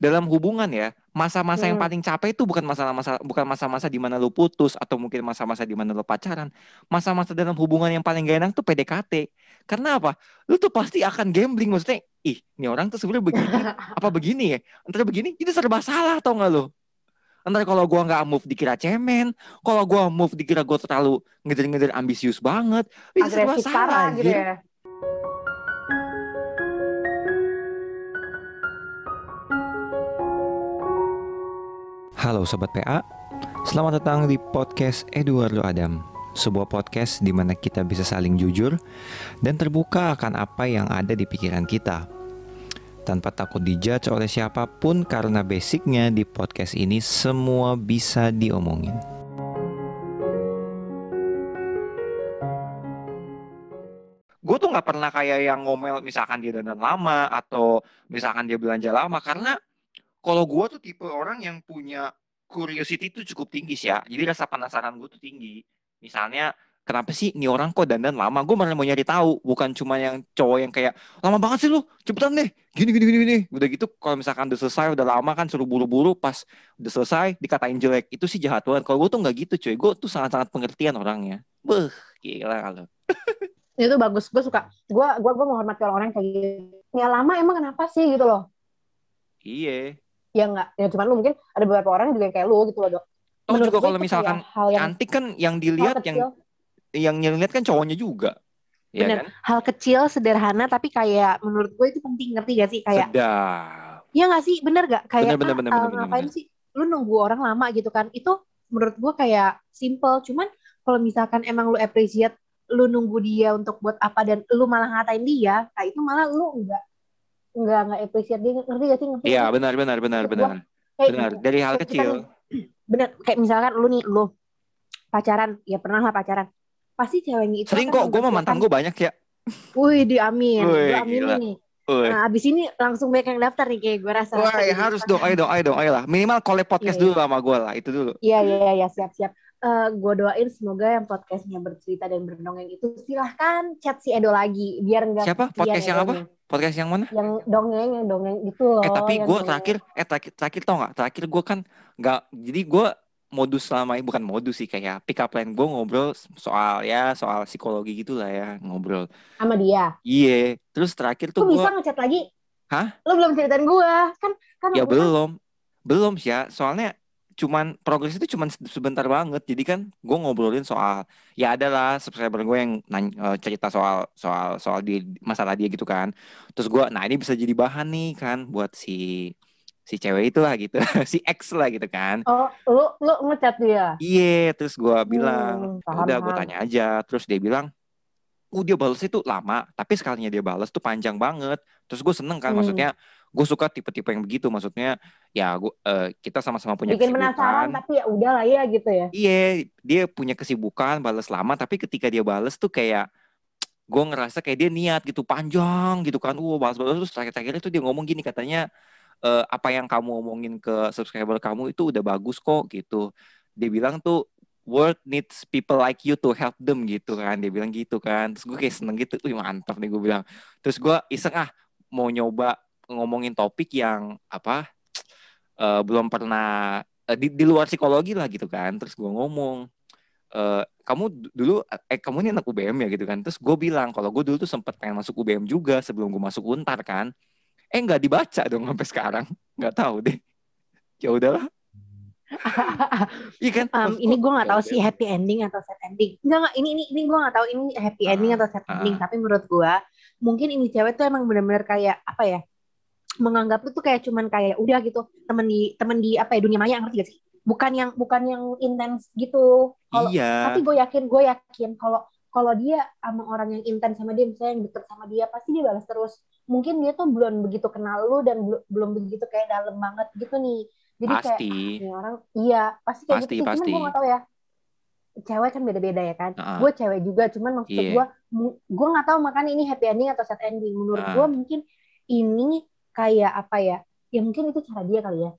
dalam hubungan ya, masa-masa yang Hmm. paling capek itu bukan masa-masa bukan masa-masa di mana lu putus atau mungkin masa-masa di mana lu pacaran. Masa-masa dalam hubungan yang paling gak enak tuh PDKT. Karena apa? Lu tuh pasti akan gambling maksudnya, ih, ini orang tuh sebenarnya begini apa begini ya? Antara begini, itu serba salah tau gak lu? Entar kalau gua nggak move dikira cemen, kalau gua move dikira gua terlalu ngejar-ngejar ambisius banget. Itu serba salah parah gitu ya. Halo Sobat PA, selamat datang di podcast Eduardo Adam Sebuah podcast di mana kita bisa saling jujur dan terbuka akan apa yang ada di pikiran kita. Tanpa takut dijudge oleh siapa pun karena basicnya di podcast ini semua bisa diomongin. Gue tuh nggak pernah kayak yang ngomel misalkan dia dandan lama atau misalkan dia belanja lama karena kalau gue tuh tipe orang yang punya curiosity tuh cukup tinggi sih ya. Jadi rasa penasaran gue tuh tinggi. Misalnya kenapa sih ini orang kok dandan lama? Gue malah mau nyari tahu, bukan cuma yang cowok yang kayak lama banget sih lu, cepetan deh, gini gini gini gini. Udah gitu kalau misalkan udah selesai, udah lama kan suruh buru-buru, pas udah selesai dikatain jelek, itu sih jahat banget. Kalau gue tuh nggak gitu cuy, gue tuh sangat-sangat pengertian orangnya. Beh, gila kalau. Itu bagus, gue suka. Gue gua, gua menghormati orang-orang kayak gitu. Ya lama emang kenapa sih gitu loh. Iya. Ya enggak, ya cuman lu mungkin ada beberapa orang juga yang kayak lu gitu loh, Dok. Toh Menurut juga kalau itu misalkan hal yang cantik kan yang dilihat yang yang nyelihat kan cowoknya juga. Iya Bener. kan? hal kecil sederhana tapi kayak menurut gue itu penting ngerti gak sih kayak Sedap. ya nggak sih bener gak kayak Bener, bener, ah, bener, ah, bener, bener, ngapain bener. sih lu nunggu orang lama gitu kan itu menurut gue kayak simple cuman kalau misalkan emang lu appreciate lu nunggu dia untuk buat apa dan lu malah ngatain dia nah itu malah lu enggak enggak enggak appreciate dia ngerti gak sih ngerti Iya, benar benar benar benar. Benar, gitu. dari hal kita kecil. nih, bener kayak misalkan lu nih lu pacaran ya pernah lah pacaran pasti ceweknya itu Sering kok, gue sama mantan gue banyak ya. wih diamin Wih, gue aminin gila. nih. Nah, abis ini langsung banyak yang daftar nih kayak gue rasa. Wah, harus dong, ayo dong, ayo dong, ayo lah. Minimal collab podcast Iya, dulu sama gue lah, itu dulu. Iya, iya, iya, siap, siap. Eh gue doain semoga yang podcastnya bercerita dan berdongeng itu silahkan chat si Edo lagi biar enggak Siapa? Podcast yang apa? Podcast yang mana? Yang dongeng, yang dongeng itu loh. Eh tapi gue terakhir, eh terakhir, terakhir tau nggak? Terakhir gue kan nggak, jadi gue modus selama ini bukan modus sih kayak pick up line gue ngobrol soal ya soal psikologi gitu lah ya ngobrol. sama dia. Iya, terus terakhir tuh Lu gue bisa ngechat lagi? Hah? Lu belum ceritain gue kan? Kan ya lu kan- belum, belum sih ya. Soalnya cuman progres itu cuman sebentar banget. Jadi kan gue ngobrolin soal ya adalah subscriber gue yang nanya, eh, cerita soal soal soal di masalah dia gitu kan. Terus gue, nah ini bisa jadi bahan nih kan buat si si cewek itu lah gitu, si X lah gitu kan. Oh, lu lu ngechat dia. Iya, terus gue bilang, Hmm, paham, udah gue tanya aja. Terus dia bilang, oh dia balas itu lama, tapi sekalinya dia balas tuh panjang banget. Terus gue seneng kan, Hmm. maksudnya gue suka tipe-tipe yang begitu. Maksudnya ya gua, eh, kita sama-sama punya Bikin penasaran kesibukan. tapi ya udah lah ya gitu ya. Iya, dia punya kesibukan, balas lama, tapi ketika dia balas tuh kayak gue ngerasa kayak dia niat gitu panjang gitu kan. Uh, balas-balas terus terakhir-terakhir itu dia ngomong gini katanya eh, apa yang kamu omongin ke subscriber kamu itu udah bagus kok gitu. Dia bilang tuh world needs people like you to help them gitu kan. Dia bilang gitu kan. Terus gue kayak seneng gitu. Wih mantap nih gue bilang. Terus gue iseng ah mau nyoba ngomongin topik yang apa eh, belum pernah eh, di, di luar psikologi lah gitu kan. Terus gue ngomong eh kamu du- dulu eh kamu ini anak UBM ya gitu kan terus gue bilang kalau gue dulu tuh sempet pengen masuk UBM juga sebelum gue masuk Untar kan eh nggak dibaca dong sampai sekarang nggak tahu deh ya udahlah iya kan Um, ini gue nggak ya tahu udah. sih happy ending atau sad ending. Enggak nggak ini ini ini gue nggak tahu ini happy Ah, ending atau sad ah. ending. Tapi menurut gue mungkin ini cewek tuh emang benar-benar kayak apa ya? Menganggap lu tuh kayak cuman kayak udah gitu temen di temen di apa ya dunia maya ngerti gak sih? Bukan yang bukan yang intens gitu. Kalau iya tapi gue yakin gue yakin kalau kalau dia sama orang yang intens sama dia misalnya yang deket sama dia pasti dia balas terus. Mungkin dia tuh belum begitu kenal lu dan belum belum begitu kayak dalam banget gitu nih. Jadi kayak pasti ini orang iya pasti kayak Pasti, gitu pasti. cuman gue gak tahu ya cewek kan beda-beda ya kan Heeh. gue cewek juga cuman maksud Iya. gue gue nggak tahu makanya ini happy ending atau sad ending menurut Ah. gue mungkin ini kayak apa ya ya mungkin itu cara dia kali ya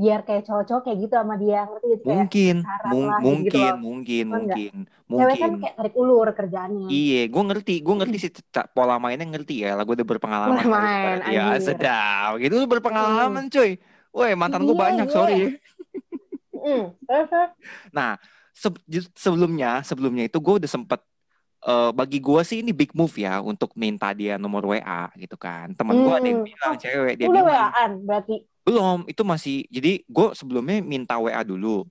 biar kayak cowok-cowok kayak gitu sama dia ngerti sih? kayak mungkin mung- lah, gitu mungkin loh. mungkin Bener nggak? mungkin cewek kan mungkin kayak tarik ulur kerjaannya Iya, gue ngerti, gue ngerti sih pola mainnya ngerti ya. Lah gue udah berpengalaman. Pola kali main, ibarat. Ya sedap, gitu lu berpengalaman cuy. Woi, mantan gue Iya, banyak, iya. sorry. Mm. Nah, se- sebelumnya, sebelumnya itu gue udah sempet eh, bagi gue sih ini big move ya untuk minta dia nomor WA gitu kan. Temen gue ada yang Hmm. bilang cewek dia Udah bilang WA-an berarti. belum itu masih jadi gue sebelumnya minta WA dulu.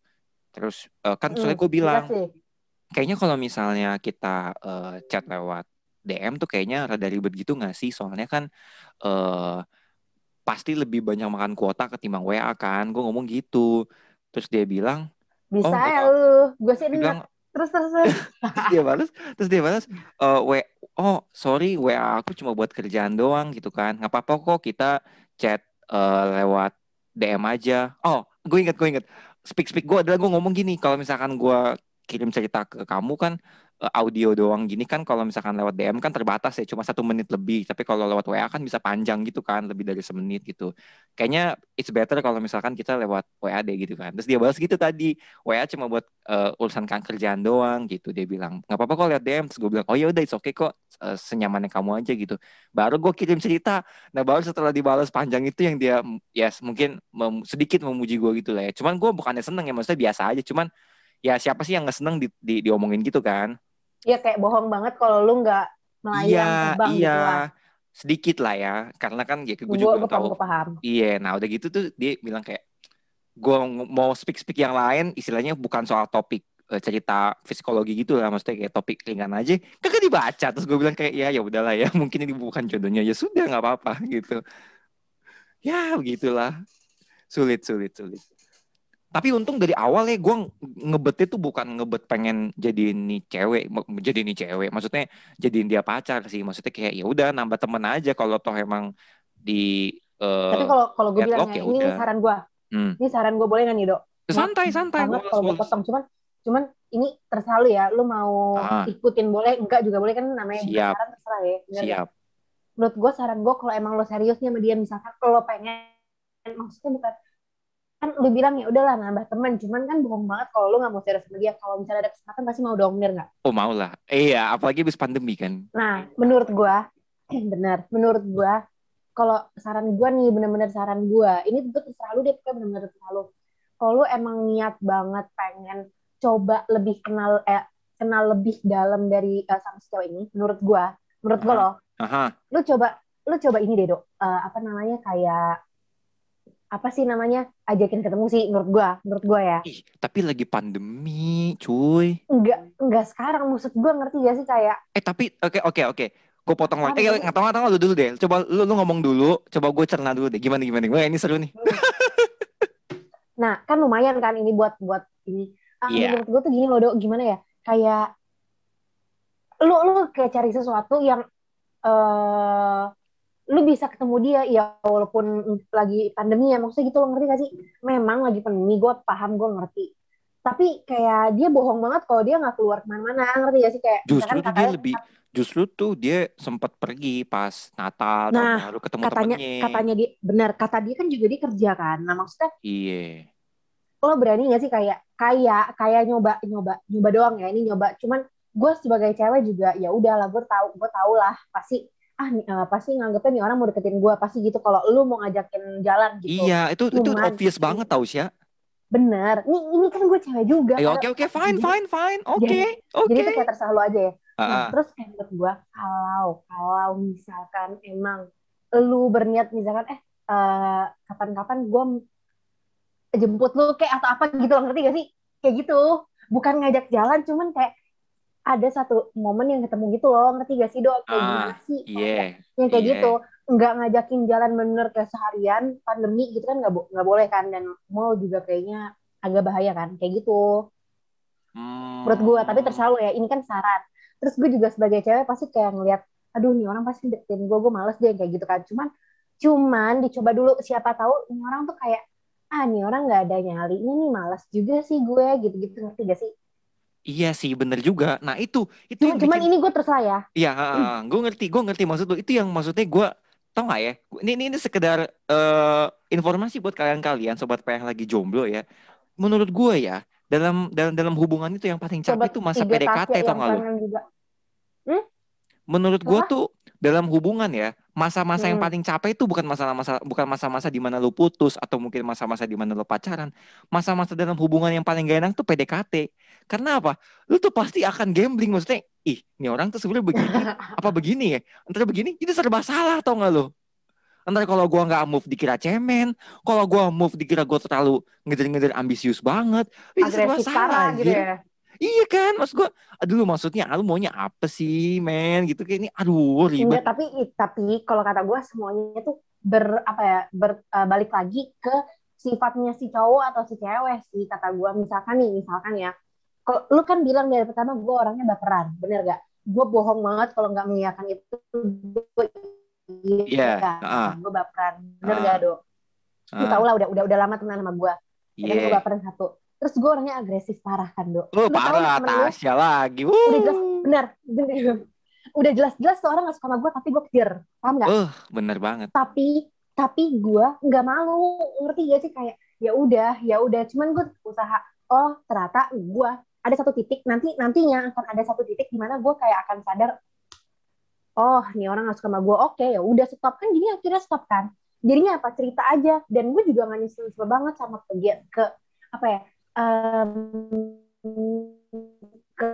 Terus eh, kan soalnya Hmm, gue bilang kayaknya kalau misalnya kita eh, chat lewat DM tuh kayaknya rada ribet gitu nggak sih? Soalnya kan eh pasti lebih banyak makan kuota ketimbang WA kan. Gue ngomong gitu. Terus dia bilang, Bisa Oh, ya lu. Gue sih bilang Terus, terus, dia balas, terus dia balas, eh W, oh sorry WA aku cuma buat kerjaan doang gitu kan. Nggak apa-apa kok kita chat eh, lewat DM aja. Oh, gue inget, gue inget. Speak speak gue adalah gue ngomong gini. Kalau misalkan gue kirim cerita ke kamu kan audio doang gini kan kalau misalkan lewat DM kan terbatas ya cuma satu menit lebih. Tapi kalau lewat WA kan bisa panjang gitu kan lebih dari semenit gitu. Kayaknya it's better kalau misalkan kita lewat WA deh gitu kan. Terus dia balas gitu tadi WA cuma buat eh, urusan kerjaan doang gitu. Dia bilang nggak apa-apa kok lihat DM terus gue bilang oh ya udah it's okay kok. Eh, senyamannya kamu aja gitu. Baru gue kirim cerita. Nah baru setelah dibalas panjang itu yang dia ya mungkin mem- sedikit memuji gue gitu lah ya. Cuman gue bukannya seneng ya maksudnya biasa aja. Cuman ya siapa sih yang nggak seneng di, di- diomongin gitu kan Ya kayak bohong banget kalau lu nggak melayang iya terbang gitu iya lah. sedikit lah ya karena kan ya gue juga gue tahu paham. Iya, nah udah gitu tuh dia bilang kayak gue mau speak speak yang lain, istilahnya bukan soal topik eh, cerita psikologi gitu lah, maksudnya kayak topik ringan aja, kagak dibaca. Terus gue bilang kayak ya ya udahlah ya, mungkin ini bukan jodohnya ya sudah nggak apa-apa gitu. Ya begitulah, sulit sulit sulit. Tapi untung dari awal ya gue ngebetnya tuh bukan ngebet pengen jadi ini cewek, jadi ini cewek. Maksudnya jadiin dia pacar sih. Maksudnya kayak ya udah nambah temen aja kalau toh emang di eh, Tapi kalau kalau gue bilang ya, ya ini udah. saran gue. Hmm. Ini saran gue boleh nggak nih dok? santai santai Banget Wallace, kalau gue potong. Cuman cuman ini terserah lu ya. Lu mau Ah. ikutin boleh, enggak juga boleh kan namanya Siap. saran terserah ya. Bener nggak? siap menurut gue saran gue kalau emang lo serius nih sama dia misalkan lo pengen maksudnya bukan kan lu bilang ya udahlah nambah teman cuman kan bohong banget kalau lu nggak mau serius sama dia. Kalau misalnya ada kesempatan pasti mau dong bener nggak? Oh mau lah. Iya apalagi habis pandemi kan? Nah menurut gue benar menurut gue kalau saran gue nih bener-bener saran gue ini tentu terserah lu deh pokoknya bener-bener terserah lu. Kalau lu emang niat banget pengen coba lebih kenal eh kenal lebih dalam dari sama si cewek ini menurut gue menurut gue Aha. loh aha. lu coba lu coba ini deh dok. Eh, apa namanya kayak apa sih namanya ajakin ketemu sih menurut gua menurut gua ya. Ih tapi lagi pandemi cuy. Enggak enggak sekarang maksud gua ngerti gak sih kayak? Eh tapi oke oke oke. Gue potong lagi. Apa? eh nggak tahu nggak tahu lu dulu deh. Coba lu lu ngomong dulu. Coba gue cerna dulu deh. Gimana gimana? Wah, ini seru nih. Nah kan lumayan kan ini buat buat ini. Ah, Iya. menurut gua tuh gini loh dok. Gimana ya? Kayak lu lu kayak cari sesuatu yang eh lu bisa ketemu dia ya walaupun lagi pandemi ya maksudnya gitu lo ngerti gak sih? Memang lagi pandemi gue paham gue ngerti. Tapi kayak dia bohong banget kalau dia nggak keluar ke mana-mana ngerti gak sih? Kayak justru tuh dia lebih justru tuh dia sempat pergi pas Natal Nah, baru ketemu katanya temennya. katanya dia benar kata dia kan juga dia kerja kan. Nah maksudnya iya. lo berani gak sih kayak kayak kayak nyoba nyoba nyoba doang ya? Ini nyoba. Cuman gue sebagai cewek juga ya udahlah gue tahu gue tahu lah pasti ah nih, eh, pasti nganggepnya nih orang mau deketin gue pasti gitu kalau lu mau ngajakin jalan gitu. Iya itu itu Cuman- obvious banget tau sih ya bener. Ini ini kan gue cewek juga Eh, oke oke fine jadi- fine fine. Oke jadi oke. itu kayak terserah lu aja ya. Ah, Nah, ah. terus kayak menurut gue kalau kalau misalkan emang lu berniat misalkan eh eh, kapan-kapan gue jemput lu kayak atau apa gitu loh ngerti gak sih? Kayak gitu. Bukan ngajak jalan cuman kayak ada satu momen yang ketemu gitu loh ngerti gak sih dok? Kayak Ah, gimana sih. iya yang kayak iya. gitu nggak ngajakin jalan bener kayak seharian pandemi gitu kan nggak nggak boleh kan dan mall juga kayaknya agak bahaya kan kayak gitu. Hmm. menurut gue tapi terserah lo ya ini kan saran. Terus gue juga sebagai cewek pasti kayak ngeliat aduh nih orang pasti deketin gue gue males deh kayak gitu kan. Cuman cuman dicoba dulu siapa tahu ini orang tuh kayak ah nih orang nggak ada nyalinya nih males juga sih gue gitu gitu ngerti gak sih Iya sih bener juga. Nah itu itu cuman, yang cuman bikin- ini gue terserah ya Iya, gue ngerti, gue ngerti maksud lu. Itu yang maksudnya gue tau gak ya? Ini ini, ini sekedar eh, informasi buat kalian-kalian sobat yang lagi jomblo ya. Menurut gue ya dalam dalam dalam hubungan itu yang paling capek itu masa PDKT tau gak lu? juga Menurut gue tuh dalam hubungan ya masa-masa yang Hmm. paling capek itu bukan masalah-masa bukan masa-masa di mana lu putus atau mungkin masa-masa di mana lu pacaran. Masa-masa dalam hubungan yang paling gak enak tuh PDKT. Karena apa? Lu tuh pasti akan gambling maksudnya, ih, ini orang tuh sebenarnya begini apa begini ya? Antara begini itu serba salah tau gak lu? Entar kalau gua nggak move dikira cemen, kalau gua move dikira gua terlalu ngejar-ngejar ambisius banget. Itu serba salah parah gitu ya. Iya kan, maksud gua, aduh lu maksudnya lu maunya apa sih, men? Gitu kayak ini, aduh ribet. Enggak, tapi tapi kalau kata gue semuanya tuh ber apa ya ber, eh, balik lagi ke sifatnya si cowok atau si cewek sih kata gue misalkan nih misalkan ya kalau lu kan bilang dari pertama gue orangnya baperan bener gak gue bohong banget kalau nggak mengiyakan itu gue Iya, iya ah. gue baperan bener Ah. gak do lu Ah, tau lah udah udah udah lama temenan sama gue kan gue Iya. baperan satu terus gue orangnya agresif parah kan do Lu parah, Tasya lagi. udah jelas Wuh. bener udah jelas-jelas tuh orang gak suka sama gue tapi gue kejar. Paham gak? Eh, bener banget. tapi tapi gue nggak malu. Ngerti gak sih? Kayak ya udah ya udah. Cuman gue usaha oh ternyata gue ada satu titik. Nanti nantinya akan ada satu titik di mana gue kayak akan sadar oh ini orang gak suka sama gue oke ya udah stop. Kan jadi akhirnya stop kan? Jadinya apa? Cerita aja. Dan gue juga gak nyesel nyesel banget sama ke ke apa ya em, ke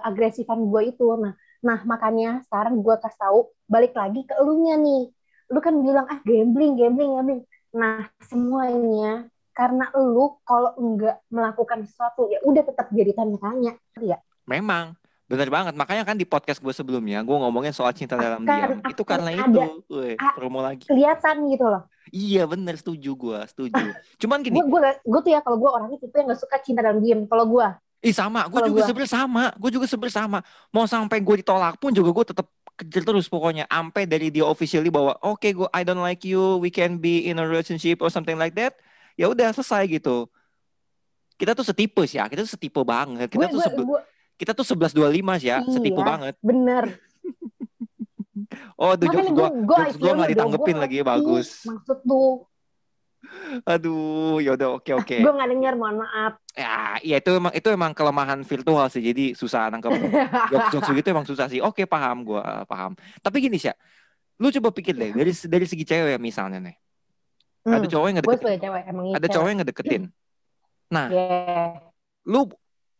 agresifan gue itu nah nah makanya sekarang gue kasih tahu balik lagi ke elunya nih lu kan bilang ah gambling gambling gambling nah semuanya karena lu kalau enggak melakukan sesuatu ya udah tetap jadi tanda tanya ya Memang, bener banget. Makanya kan di podcast gue sebelumnya, gue ngomongin soal cinta dalam Akan- diam. Itu karena ada. itu. Weh, promo lagi. kelihatan gitu loh Iya bener, setuju gue, setuju. Cuman gini, gue tuh ya kalau gue orangnya tipe yang gak suka cinta dalam diem kalau gue ih sama, gue juga gua- sebenarnya sama. Gue juga sebenarnya sama. Mau sampai gue ditolak pun juga gue tetap kejar terus pokoknya. Sampai dari dia officially bahwa, oke gue I don't like you, we can be in a relationship or something like that. Ya udah selesai gitu. Kita tuh setipe sih ya, kita tuh setipe banget. Kita gue tuh sebe- gue kita tuh 1125 sih ya, setipe Iya. banget. bener Oh, tuh jokes gue, gue gue jokes gue nggak ditanggepin lagi, bagus. maksud tuh Aduh, yaudah oke oke. gue nggak dengar mohon maaf Ya, iya itu emang itu emang kelemahan virtual sih. Jadi susah nangkep jokes-jokes gitu emang susah sih. Oke, paham gua, paham. Tapi gini sih, ya, lu coba pikir deh dari dari segi cewek ya misalnya nih. Ada cowok yang gue ngedeketin, cewek emang ada cowok yang ngedeketin. Nah, yeah. lu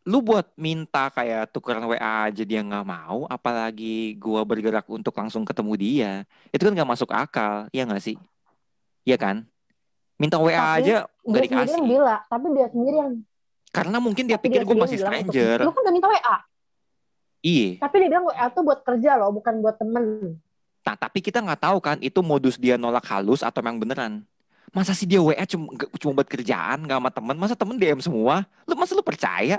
lu buat minta kayak tukeran WA aja dia nggak mau, apalagi gua bergerak untuk langsung ketemu dia. Itu kan nggak masuk akal, ya nggak sih? Iya kan? Minta WA Tapi aja nggak dia sendiri yang dikasih. bilang tapi dia sendiri yang Karena mungkin dia tapi pikir gue sendiri masih stranger. lu kan udah minta WA Iya. tapi dia bilang WA tuh buat kerja loh bukan buat temen Nah, tapi kita nggak tahu kan itu modus dia nolak halus atau memang beneran. Masa sih dia WA cuma cuma buat kerjaan, nggak sama temen? Masa temen DM semua? Lu masa lu percaya?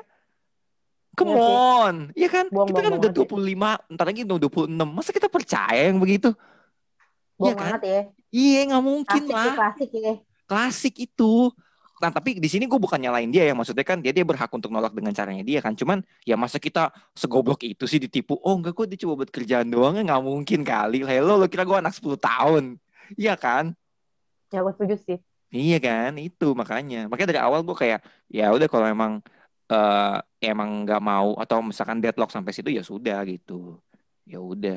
Come sih. on, iya kan? Bohong, kita kan bohong udah banget 25, ntar lagi udah 26. Masa kita percaya yang begitu? bohong Iya kan? banget ya Iya, nggak mungkin klasik lah. sih klasik ya Klasik itu. Nah, tapi di sini gue bukan nyalain dia ya. Maksudnya kan dia dia berhak untuk nolak dengan caranya dia kan. Cuman ya masa kita segoblok itu sih ditipu. Oh enggak kok dia cuma buat kerjaan doang ya nggak mungkin kali. Hello, lo kira gue anak 10 tahun? Iya kan? ya gue setuju sih Iya kan, itu makanya. Makanya dari awal gue kayak ya udah kalau emang eh emang nggak mau atau misalkan deadlock sampai situ ya sudah gitu. Ya udah.